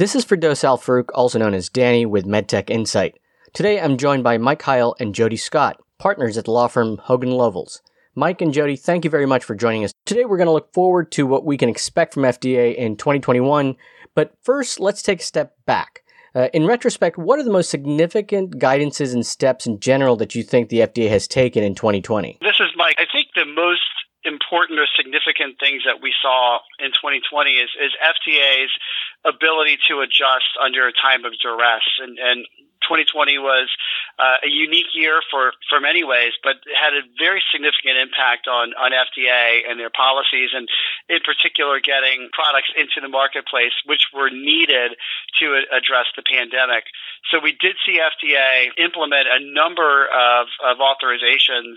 This is Ferdous Al-Faruque, also known as Danny with MedTech Insight. Today I'm joined by Mike Heyl and Jodi Scott, partners at the law firm Hogan Lovells. Mike and Jodi, thank you very much for joining us. Today we're going to look forward to what we can expect from FDA in 2021, but first let's take a step back. Uh, in retrospect, what are the most significant guidances and steps in general that you think the FDA has taken in 2020? This is Mike. I think the most important or significant things that we saw in 2020 is, is FDA's ability to adjust under a time of duress. And, and 2020 was uh, a unique year for, for many ways, but had a very significant impact on, on FDA and their policies, and in particular, getting products into the marketplace which were needed to address the pandemic. So we did see FDA implement a number of, of authorizations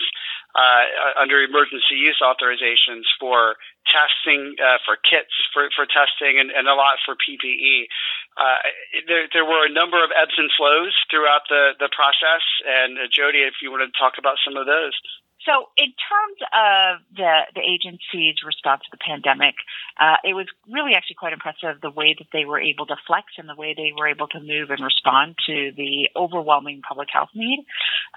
uh, under emergency use authorizations for testing, uh, for kits for, for testing, and, and a lot for PPE. Uh, there, there were a number of ebbs and flows throughout the, the process. And uh, Jodi, if you want to talk about some of those. So, in terms of the, the agency's response to the pandemic, uh, it was really actually quite impressive the way that they were able to flex and the way they were able to move and respond to the overwhelming public health need.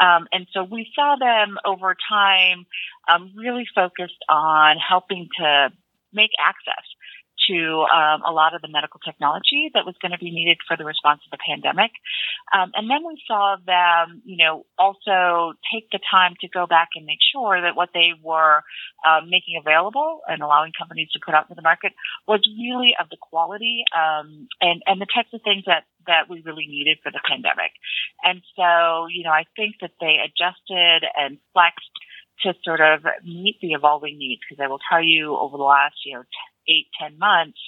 Um, and so we saw them over time um, really focused on helping to make access to um, a lot of the medical technology that was going to be needed for the response to the pandemic. Um, and then we saw them, you know, also take the time to go back and make sure that what they were uh, making available and allowing companies to put out into the market was really of the quality um, and and the types of things that that we really needed for the pandemic. And so, you know, I think that they adjusted and flexed to sort of meet the evolving needs because I will tell you over the last, you know, eight, ten months,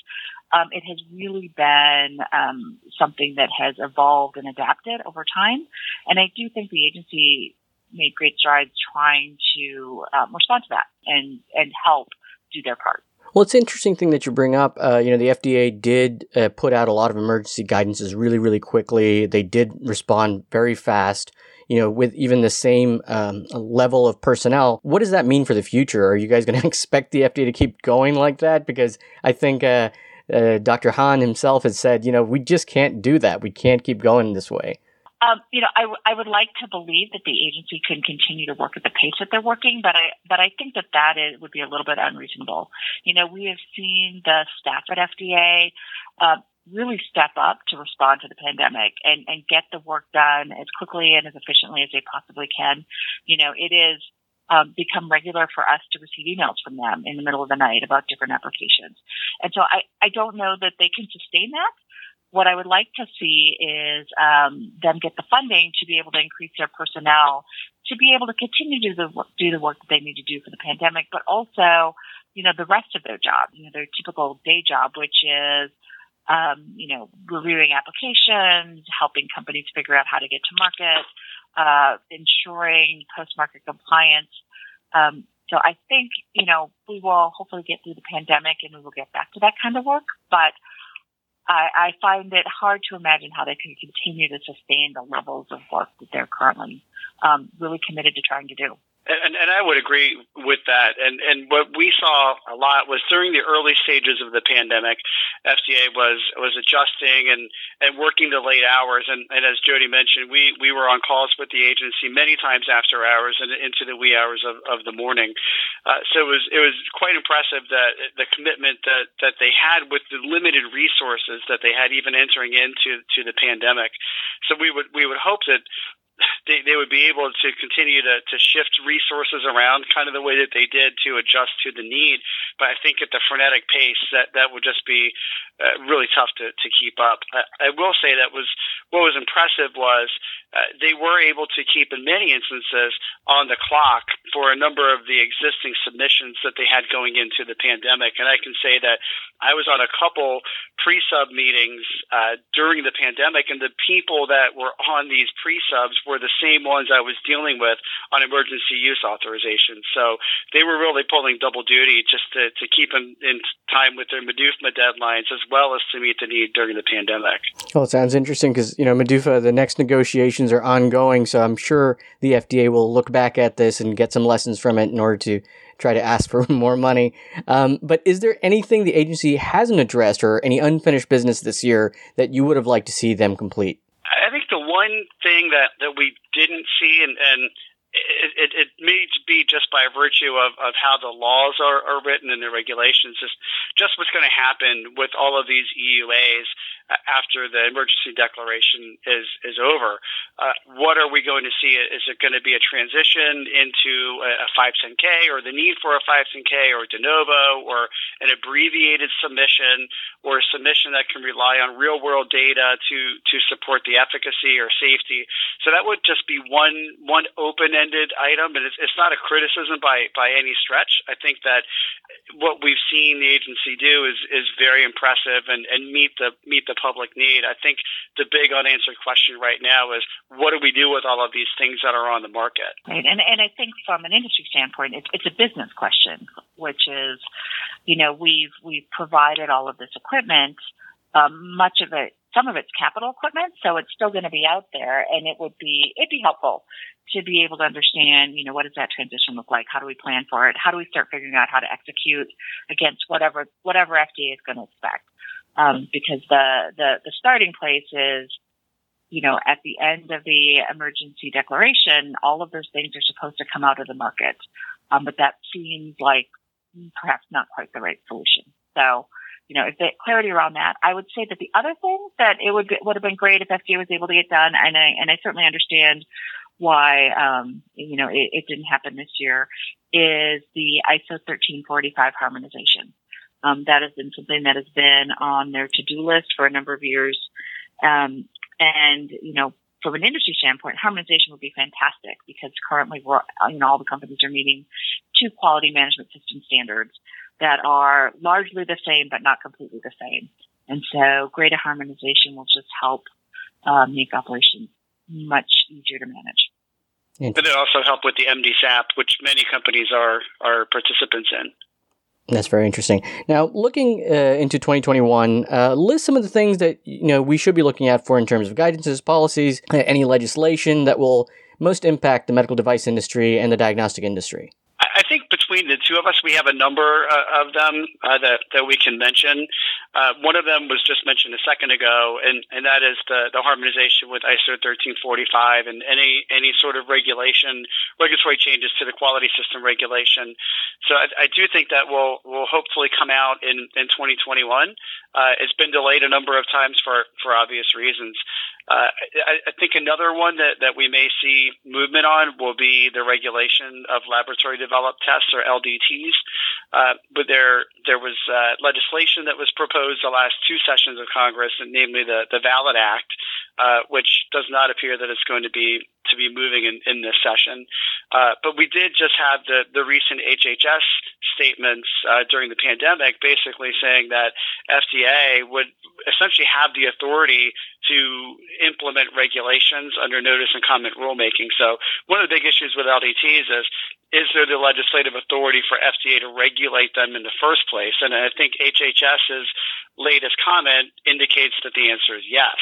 um, it has really been um, something that has evolved and adapted over time. And I do think the agency made great strides trying to um, respond to that and and help do their part. Well, it's an interesting thing that you bring up. Uh, you know, the FDA did uh, put out a lot of emergency guidances really, really quickly. They did respond very fast you know, with even the same um, level of personnel. What does that mean for the future? Are you guys going to expect the FDA to keep going like that? Because I think uh, uh, Dr. Hahn himself has said, you know, we just can't do that. We can't keep going this way. Um, you know, I, w- I would like to believe that the agency can continue to work at the pace that they're working, but I but I think that that is, would be a little bit unreasonable. You know, we have seen the staff at FDA uh, really step up to respond to the pandemic and, and get the work done as quickly and as efficiently as they possibly can. You know, it is um, become regular for us to receive emails from them in the middle of the night about different applications. And so I, I don't know that they can sustain that. What I would like to see is um, them get the funding to be able to increase their personnel to be able to continue to do the, do the work that they need to do for the pandemic, but also, you know, the rest of their job, you know, their typical day job, which is um, you know, reviewing applications, helping companies figure out how to get to market, uh, ensuring post-market compliance. Um, so I think, you know, we will hopefully get through the pandemic and we will get back to that kind of work. But I, I find it hard to imagine how they can continue to sustain the levels of work that they're currently um, really committed to trying to do. And, and I would agree with that. And and what we saw a lot was during the early stages of the pandemic, FDA was was adjusting and and working the late hours. And, and as Jodi mentioned, we we were on calls with the agency many times after hours and into the wee hours of, of the morning. Uh, so it was it was quite impressive that the commitment that that they had with the limited resources that they had even entering into to the pandemic. So we would we would hope that they, they would be able to continue to, to shift resources around kind of the way that they did to adjust to the need. But I think at the frenetic pace, that, that would just be uh, really tough to, to keep up. I, I will say that was what was impressive was uh, they were able to keep, in many instances, on the clock for a number of the existing submissions that they had going into the pandemic. And I can say that I was on a couple pre-sub meetings uh, during the pandemic, and the people that were on these pre-subs were the same ones I was dealing with on emergency use authorization. So they were really pulling double duty just to, to keep them in time with their MDUFMA deadlines as well as to meet the need during the pandemic. Well, it sounds interesting because, you know, MDUFA, the next negotiations are ongoing. So I'm sure the FDA will look back at this and get some lessons from it in order to try to ask for more money. Um, but is there anything the agency hasn't addressed or any unfinished business this year that you would have liked to see them complete? The one thing that, that we didn't see, and, and it, it, it may be just by virtue of, of how the laws are, are written and the regulations, is just what's going to happen with all of these EUAs after the emergency declaration is is over. Uh, what are we going to see? Is it going to be a transition into a, a 510K or the need for a 510K or de novo or an abbreviated submission or a submission that can rely on real world data to to support the efficacy or safety? So that would just be one one open ended item, and it's, it's not a criticism by by any stretch. I think that what we've seen the agency do is is very impressive and and meet the meet the public need. I think the big unanswered question right now is what do we do with all of these things that are on the market? Right, and and I think from an industry standpoint, it's, it's a business question, which is, you know, we've we've provided all of this equipment. Um, much of it, some of it's capital equipment, so it's still going to be out there, and it would be it'd be helpful to be able to understand, you know, what does that transition look like? How do we plan for it? How do we start figuring out how to execute against whatever whatever FDA is going to expect? um, because the, the the starting place is you know at the end of the emergency declaration all of those things are supposed to come out of the market um, but that seems like perhaps not quite the right solution so you know, if the clarity around that, I would say that the other thing that it would be, would have been great if FDA was able to get done, and I and I certainly understand why um, you know it, it didn't happen this year, is the ISO 1345 harmonization. Um, that has been something that has been on their to-do list for a number of years. Um, and, you know, from an industry standpoint, harmonization would be fantastic because currently we're, you know, all the companies are meeting two quality management system standards that are largely the same, but not completely the same. And so greater harmonization will just help uh, make operations much easier to manage. And it also help with the MDSAP, which many companies are, are participants in. That's very interesting. Now, looking uh, into 2021, uh, list some of the things that you know we should be looking at for in terms of guidances, policies, uh, any legislation that will most impact the medical device industry and the diagnostic industry. I think between the two of us, we have a number uh, of them uh, that that we can mention. Uh, one of them was just mentioned a second ago, and, and that is the, the harmonization with ISO 1345 and any any sort of regulation, regulatory changes to the quality system regulation. So I, I do think that will will hopefully come out in in 2021. Uh, it's been delayed a number of times for for obvious reasons. Uh, I, I, think another one that, that we may see movement on will be the regulation of laboratory developed tests or LDTs. Uh, but there there was uh, legislation that was proposed the last two sessions of Congress, and namely the the VALID Act, uh, which does not appear that it's going to be to be moving in, in this session. Uh, but we did just have the, the recent HHS statements during the pandemic basically saying that FDA would essentially have the authority to implement regulations under notice and comment rulemaking. So one of the big issues with LDTs is is there the legislative authority for FDA to regulate them in the first place? And I think HHS's latest comment indicates that the answer is yes.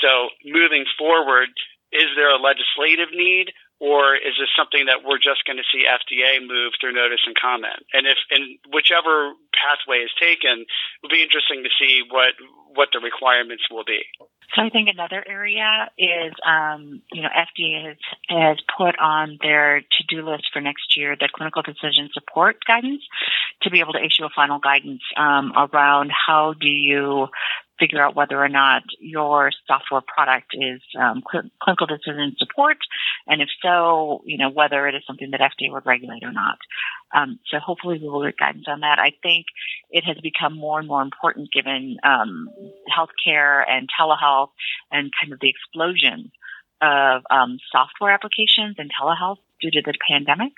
So moving forward, is there a legislative need or is this something that we're just going to see FDA move through notice and comment? And if and whichever pathway is taken, it will be interesting to see what what the requirements will be. So I think another area is, um, you know, FDA has has put on their to do list for next year the clinical decision support guidance to be able to issue a final guidance um, around how do you figure out whether or not your software product is um, cl- clinical decision support, and if so, you know whether it is something that FDA would regulate or not. Um, so hopefully we will get guidance on that. I think it has become more and more important given um, healthcare and telehealth and kind of the explosion of um, software applications and telehealth due to the pandemic.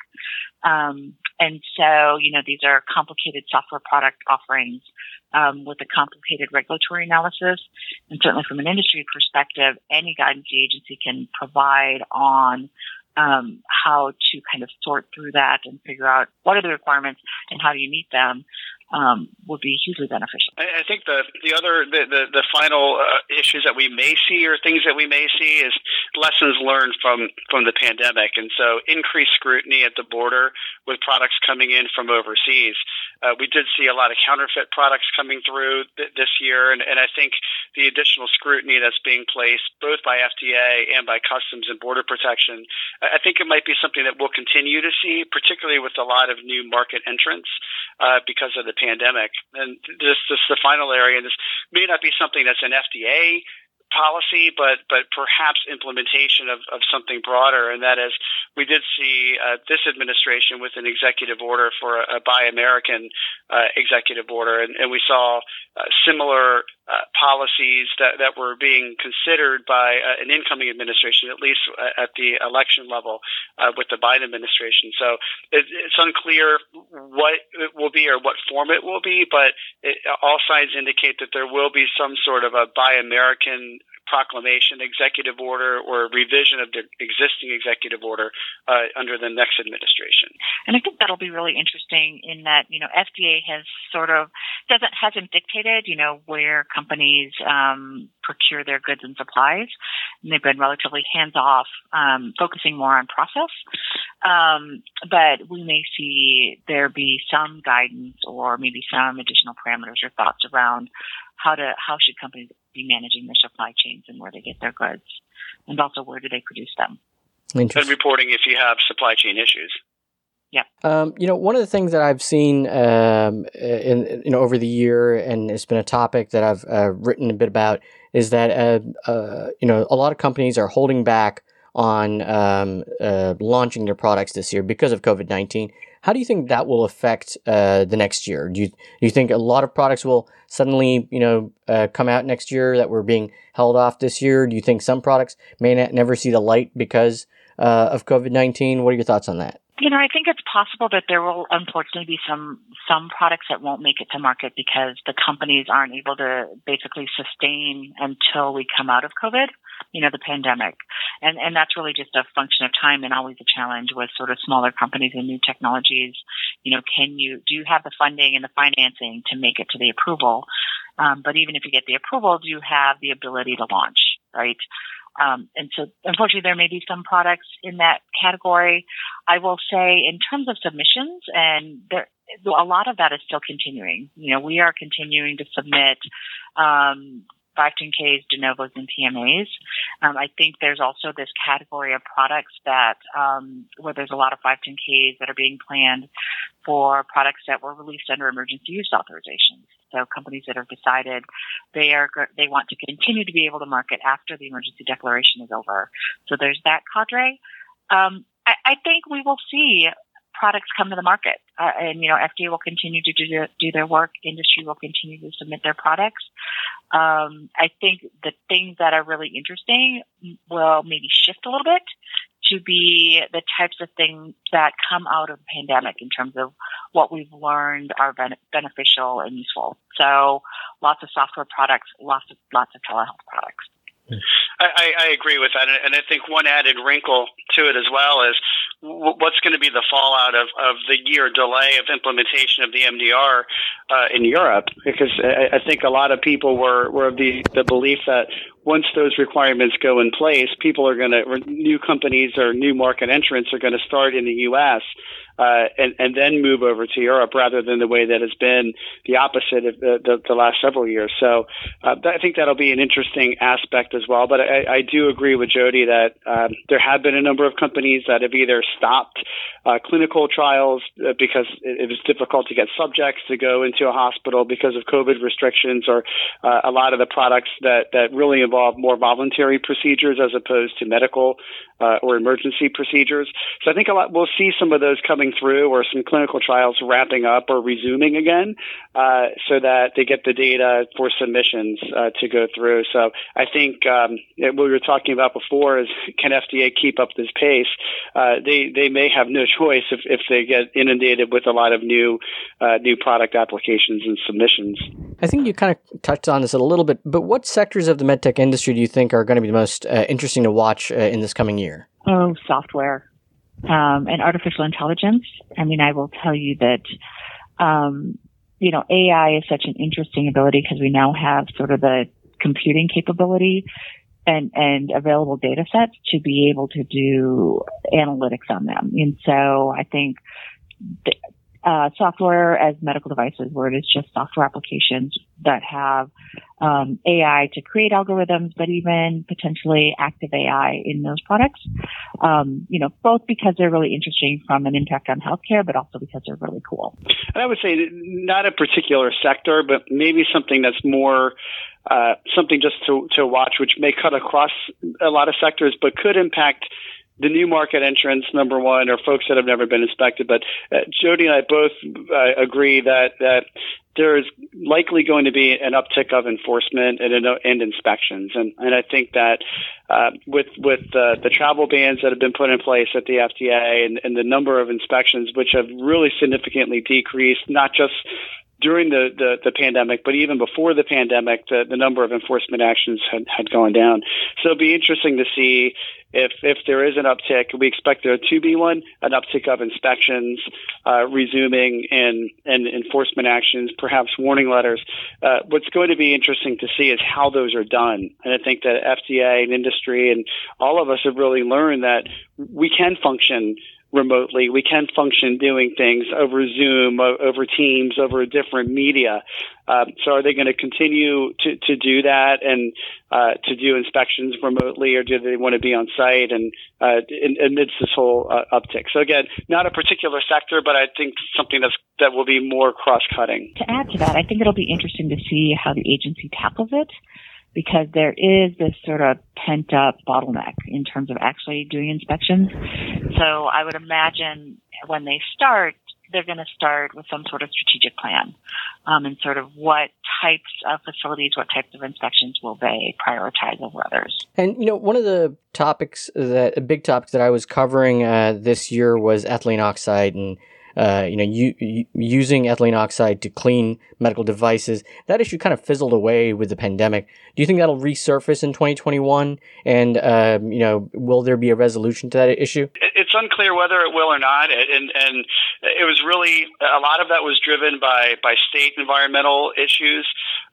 Um, and so, you know, these are complicated software product offerings um, with a complicated regulatory analysis. And certainly from an industry perspective, any guidance the agency can provide on um, how to kind of sort through that and figure out what are the requirements and how do you meet them um, would be hugely beneficial. I, think the the other the the, the final uh, issues that we may see or things that we may see is lessons learned from from the pandemic, and so increased scrutiny at the border with products coming in from overseas. Uh, we did see a lot of counterfeit products coming through th- this year, and, and I think the additional scrutiny that's being placed both by FDA and by Customs and Border Protection, I think it might be something that we'll continue to see, particularly with a lot of new market entrants uh, because of the pandemic. And this, this is the final area, and this may not be something that's an FDA policy, but but perhaps implementation of, of something broader. And that is, we did see uh, this administration with an executive order for a, a Buy American uh, executive order, and, and we saw uh, similar uh, policies that, that were being considered by uh, an incoming administration, at least uh, at the election level uh, with the Biden administration. So it, it's unclear what it will be or what form it will be, but it, all signs indicate that there will be some sort of a Buy American proclamation, executive order, or revision of the existing executive order uh, under the next administration. And I think that'll be really interesting in that you know FDA has sort of doesn't hasn't dictated you know where companies um, procure their goods and supplies. And they've been relatively hands off, um, focusing more on process. Um, but we may see there be some guidance or maybe some additional parameters or thoughts around how to how should companies be managing their supply chains and where they get their goods, and also where do they produce them. And reporting if you have supply chain issues. Yeah. Um, you know, one of the things that I've seen um, in you know over the year, and it's been a topic that I've uh, written a bit about, is that uh, uh, you know a lot of companies are holding back on um, uh, launching their products this year because of COVID nineteen. How do you think that will affect uh, the next year? Do you do you think a lot of products will suddenly you know uh, come out next year that were being held off this year? Do you think some products may not, never see the light because of COVID nineteen? What are your thoughts on that? You know, I think it's possible that there will unfortunately be some some products that won't make it to market because the companies aren't able to basically sustain until we come out of COVID, you know, the pandemic. And and that's really just a function of time and always a challenge with sort of smaller companies and new technologies. You know, can you do you have the funding and the financing to make it to the approval? Um, but even if you get the approval, do you have the ability to launch, right? Um, and so, unfortunately, there may be some products in that category. I will say, in terms of submissions, and there, a lot of that is still continuing. You know, we are continuing to submit um, 510Ks, de novos, and PMAs. Um, I think there's also this category of products that um, where there's a lot of 510Ks that are being planned for products that were released under emergency use authorizations. So companies that have decided they are they want to continue to be able to market after the emergency declaration is over. So there's that cadre. Um, I, I think we will see products come to the market. Uh, and, you know, FDA will continue to do, the, do their work. Industry will continue to submit their products. Um, I think the things that are really interesting will maybe shift a little bit to be the types of things that come out of the pandemic in terms of what we've learned are ben- beneficial and useful. So lots of software products, lots of, lots of telehealth products. I, I agree with that, and I think one added wrinkle to it as well is what's going to be the fallout of, of the year delay of implementation of the MDR uh, in Europe? Because I, I think a lot of people were, were of the, the belief that once those requirements go in place, people are going to, new companies or new market entrants are going to start in the U.S uh, and, and then move over to Europe rather than the way that has been the opposite of the, the, the last several years. So uh, I think that'll be an interesting aspect as well. But I, I do agree with Jodi that um, there have been a number of companies that have either stopped uh, clinical trials uh, because it, it was difficult to get subjects to go into a hospital because of COVID restrictions, or uh, a lot of the products that, that really involve more voluntary procedures as opposed to medical uh, or emergency procedures. So I think a lot we'll see some of those coming through, or some clinical trials wrapping up or resuming again, uh, so that they get the data for submissions uh, to go through. So I think um, what we were talking about before is can FDA keep up this pace? Uh, they they may have no choice if, if they get inundated with a lot of new uh, new product applications and submissions. I think you kind of touched on this a little bit, but what sectors of the medtech industry do you think are going to be the most uh, interesting to watch uh, in this coming year? Oh, software um, and artificial intelligence. I mean, I will tell you that. Um, you know, AI is such an interesting ability because we now have sort of the computing capability and, and available data sets to be able to do analytics on them. And so I think uh, software as medical devices, where it is just software applications that have um, AI to create algorithms, but even potentially active AI in those products. Um, you know, both because they're really interesting from an impact on healthcare, but also because they're really cool. And I would say not a particular sector, but maybe something that's more uh, something just to, to watch, which may cut across a lot of sectors, but could impact the new market entrants, number one, or folks that have never been inspected. But uh, Jodi and I both uh, agree that that there is likely going to be an uptick of enforcement and, and inspections, and and I think that uh, with with uh, the travel bans that have been put in place at the FDA and, and the number of inspections, which have really significantly decreased, not just during the, the, the, pandemic, but even before the pandemic, the, the number of enforcement actions had, had gone down. So it'll be interesting to see if if there is an uptick. We expect there to be one, an uptick of inspections uh, resuming and and enforcement actions, perhaps warning letters. Uh, what's going to be interesting to see is how those are done. And I think that FDA and industry and all of us have really learned that we can function remotely. We can function doing things over Zoom, over Teams, over different media. Um, so are they going to continue to, to do that and uh, to do inspections remotely, or do they want to be on site and uh, amidst this whole uh, uptick? So again, not a particular sector, but I think something that's that will be more cross-cutting. To add to that, I think it'll be interesting to see how the agency tackles it because there is this sort of pent up bottleneck in terms of actually doing inspections. So I would imagine when they start, they're going to start with some sort of strategic plan um, and sort of what types of facilities, what types of inspections will they prioritize over others. And you know, one of the topics that a big topic that I was covering uh, this year was ethylene oxide and uh, you know, u- using ethylene oxide to clean medical devices. That issue kind of fizzled away with the pandemic. Do you think that'll resurface in 2021? And uh, you know, will there be a resolution to that issue? It's unclear whether it will or not, and and it was really a lot of that was driven by by state environmental issues.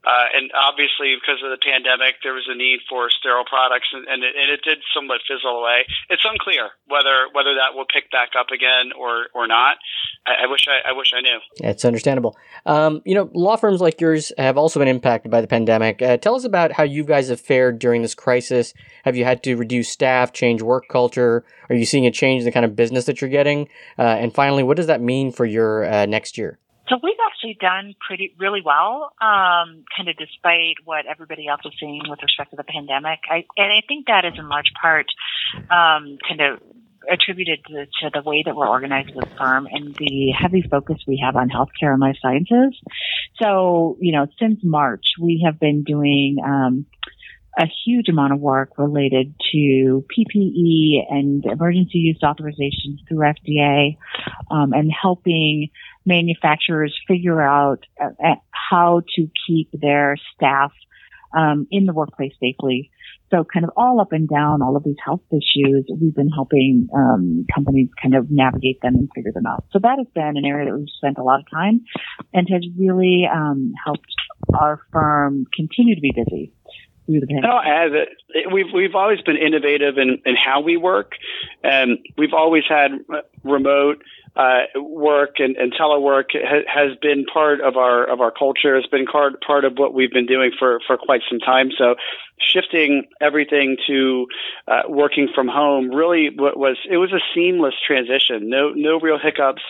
Uh, and obviously, because of the pandemic, there was a need for sterile products, and, and, it, and it did somewhat fizzle away. It's unclear whether whether that will pick back up again or or not. I, I wish I, I, wish I knew. It's understandable. Um, you know, law firms like yours have also been impacted by the pandemic. Uh, tell us about how you guys have fared during this crisis. Have you had to reduce staff, change work culture? Are you seeing a change in the kind of business that you're getting? Uh, and finally, what does that mean for your uh, next year? So we've actually done pretty really well, um, kind of despite what everybody else is seeing with respect to the pandemic. I, and I think that is in large part um, kind of attributed to, to, the way that we're organized as a firm and the heavy focus we have on healthcare and life sciences. So, you know, since March, we have been doing um, a huge amount of work related to PPE and emergency use authorizations through FDA, um, and helping manufacturers figure out uh, uh, how to keep their staff um, in the workplace safely. So kind of all up and down all of these health issues, we've been helping um, companies kind of navigate them and figure them out. So that has been an area that we've spent a lot of time and has really um, helped our firm continue to be busy through the pandemic? We've we've always been innovative in, in how we work, and we've always had remote uh, work and, and telework ha- has been part of our of our culture. It's been part part of what we've been doing for for quite some time. So shifting everything to uh, working from home really was it was a seamless transition. No no real hiccups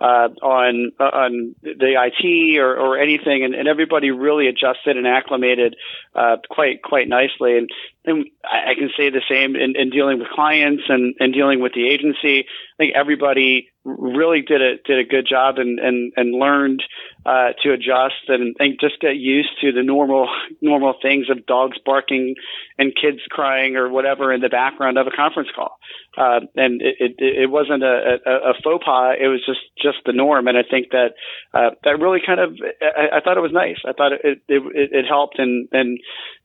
uh, on uh, on the IT or, or anything, and, and everybody really adjusted and acclimated uh, quite quite nicely. And, and I can say the same in, in dealing with clients and, and dealing with the agency. I think everybody really did a did a good job and and and learned uh, to adjust and, and just get used to the normal normal things of dogs barking and kids crying or whatever in the background of a conference call. Uh, and it, it, it wasn't a, a, a, faux pas. It was just, just the norm. And I think that, uh, that really kind of, I, I, thought it was nice. I thought it, it, it, it helped and, and,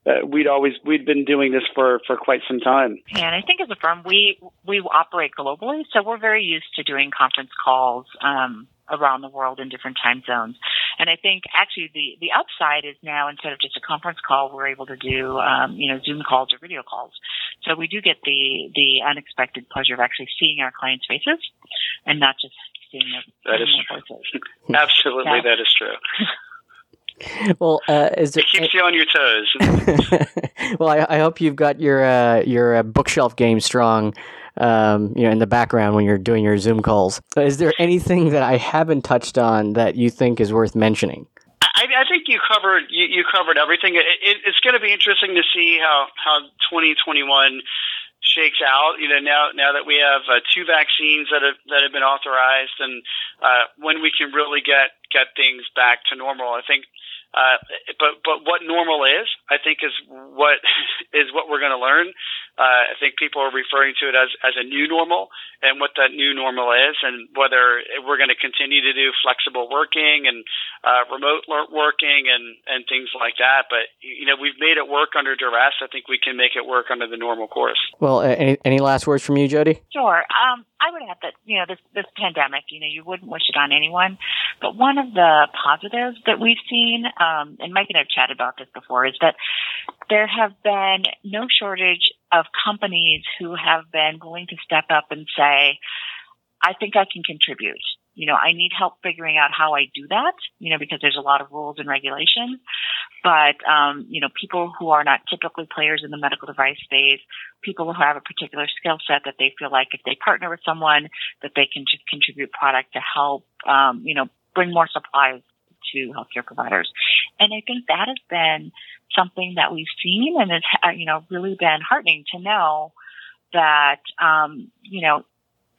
uh, we'd always, we'd been doing this for, for quite some time. And I think as a firm, we, we operate globally. So we're very used to doing conference calls, um, around the world in different time zones. And I think actually the, the upside is now instead of just a conference call, we're able to do, um, you know, Zoom calls or video calls. So we do get the, the unexpected pleasure of actually seeing our clients' faces and not just seeing their, that is their voices. Absolutely, yeah. that is true. Well, uh, is it, it keeps you on your toes. well, I, I, hope you've got your uh, your uh, bookshelf game strong um, you know, in the background when you're doing your Zoom calls. Is there anything that I haven't touched on that you think is worth mentioning? I, I think you covered you, you covered everything. It, it, it's going to be interesting to see how how 2021 shakes out. You know, now now that we have uh, two vaccines that have that have been authorized, and uh, when we can really get get things back to normal, I think uh, but but what normal is, I think, is what is what we're going to learn. Uh, I think people are referring to it as as a new normal, and what that new normal is, and whether we're going to continue to do flexible working and uh, remote working and and things like that. But you know, we've made it work under duress. I think we can make it work under the normal course. Well, any any last words from you, Jodi? Sure. Um, I would add that you know this this pandemic, you know, you wouldn't wish it on anyone, but one of the positives that we've seen, um, and Mike and I've chatted about this before, is that there have been no shortage of companies who have been willing to step up and say, "I think I can contribute." you know, I need help figuring out how I do that, you know, because there's a lot of rules and regulations. But, um, you know, people who are not typically players in the medical device space, people who have a particular skill set that they feel like if they partner with someone, that they can just contribute product to help, um, you know, bring more supplies to healthcare providers. And I think that has been something that we've seen and has, you know, really been heartening to know that, um, you know,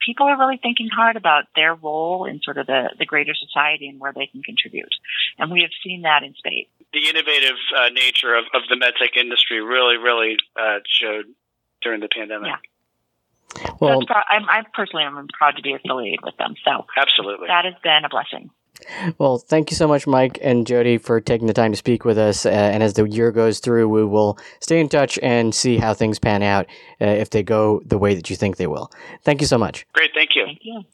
people are really thinking hard about their role in sort of the, the greater society and where they can contribute. And we have seen that in spades. The innovative uh, nature of, of the medtech industry really, really uh, showed during the pandemic. Yeah. Well, so I'm, I'm personally I'm proud to be affiliated with them. So absolutely, that has been a blessing. Well, thank you so much, Mike and Jodi, for taking the time to speak with us. Uh, and as the year goes through, we will stay in touch and see how things pan out uh, if they go the way that you think they will. Thank you so much. Great. Thank you. Thank you.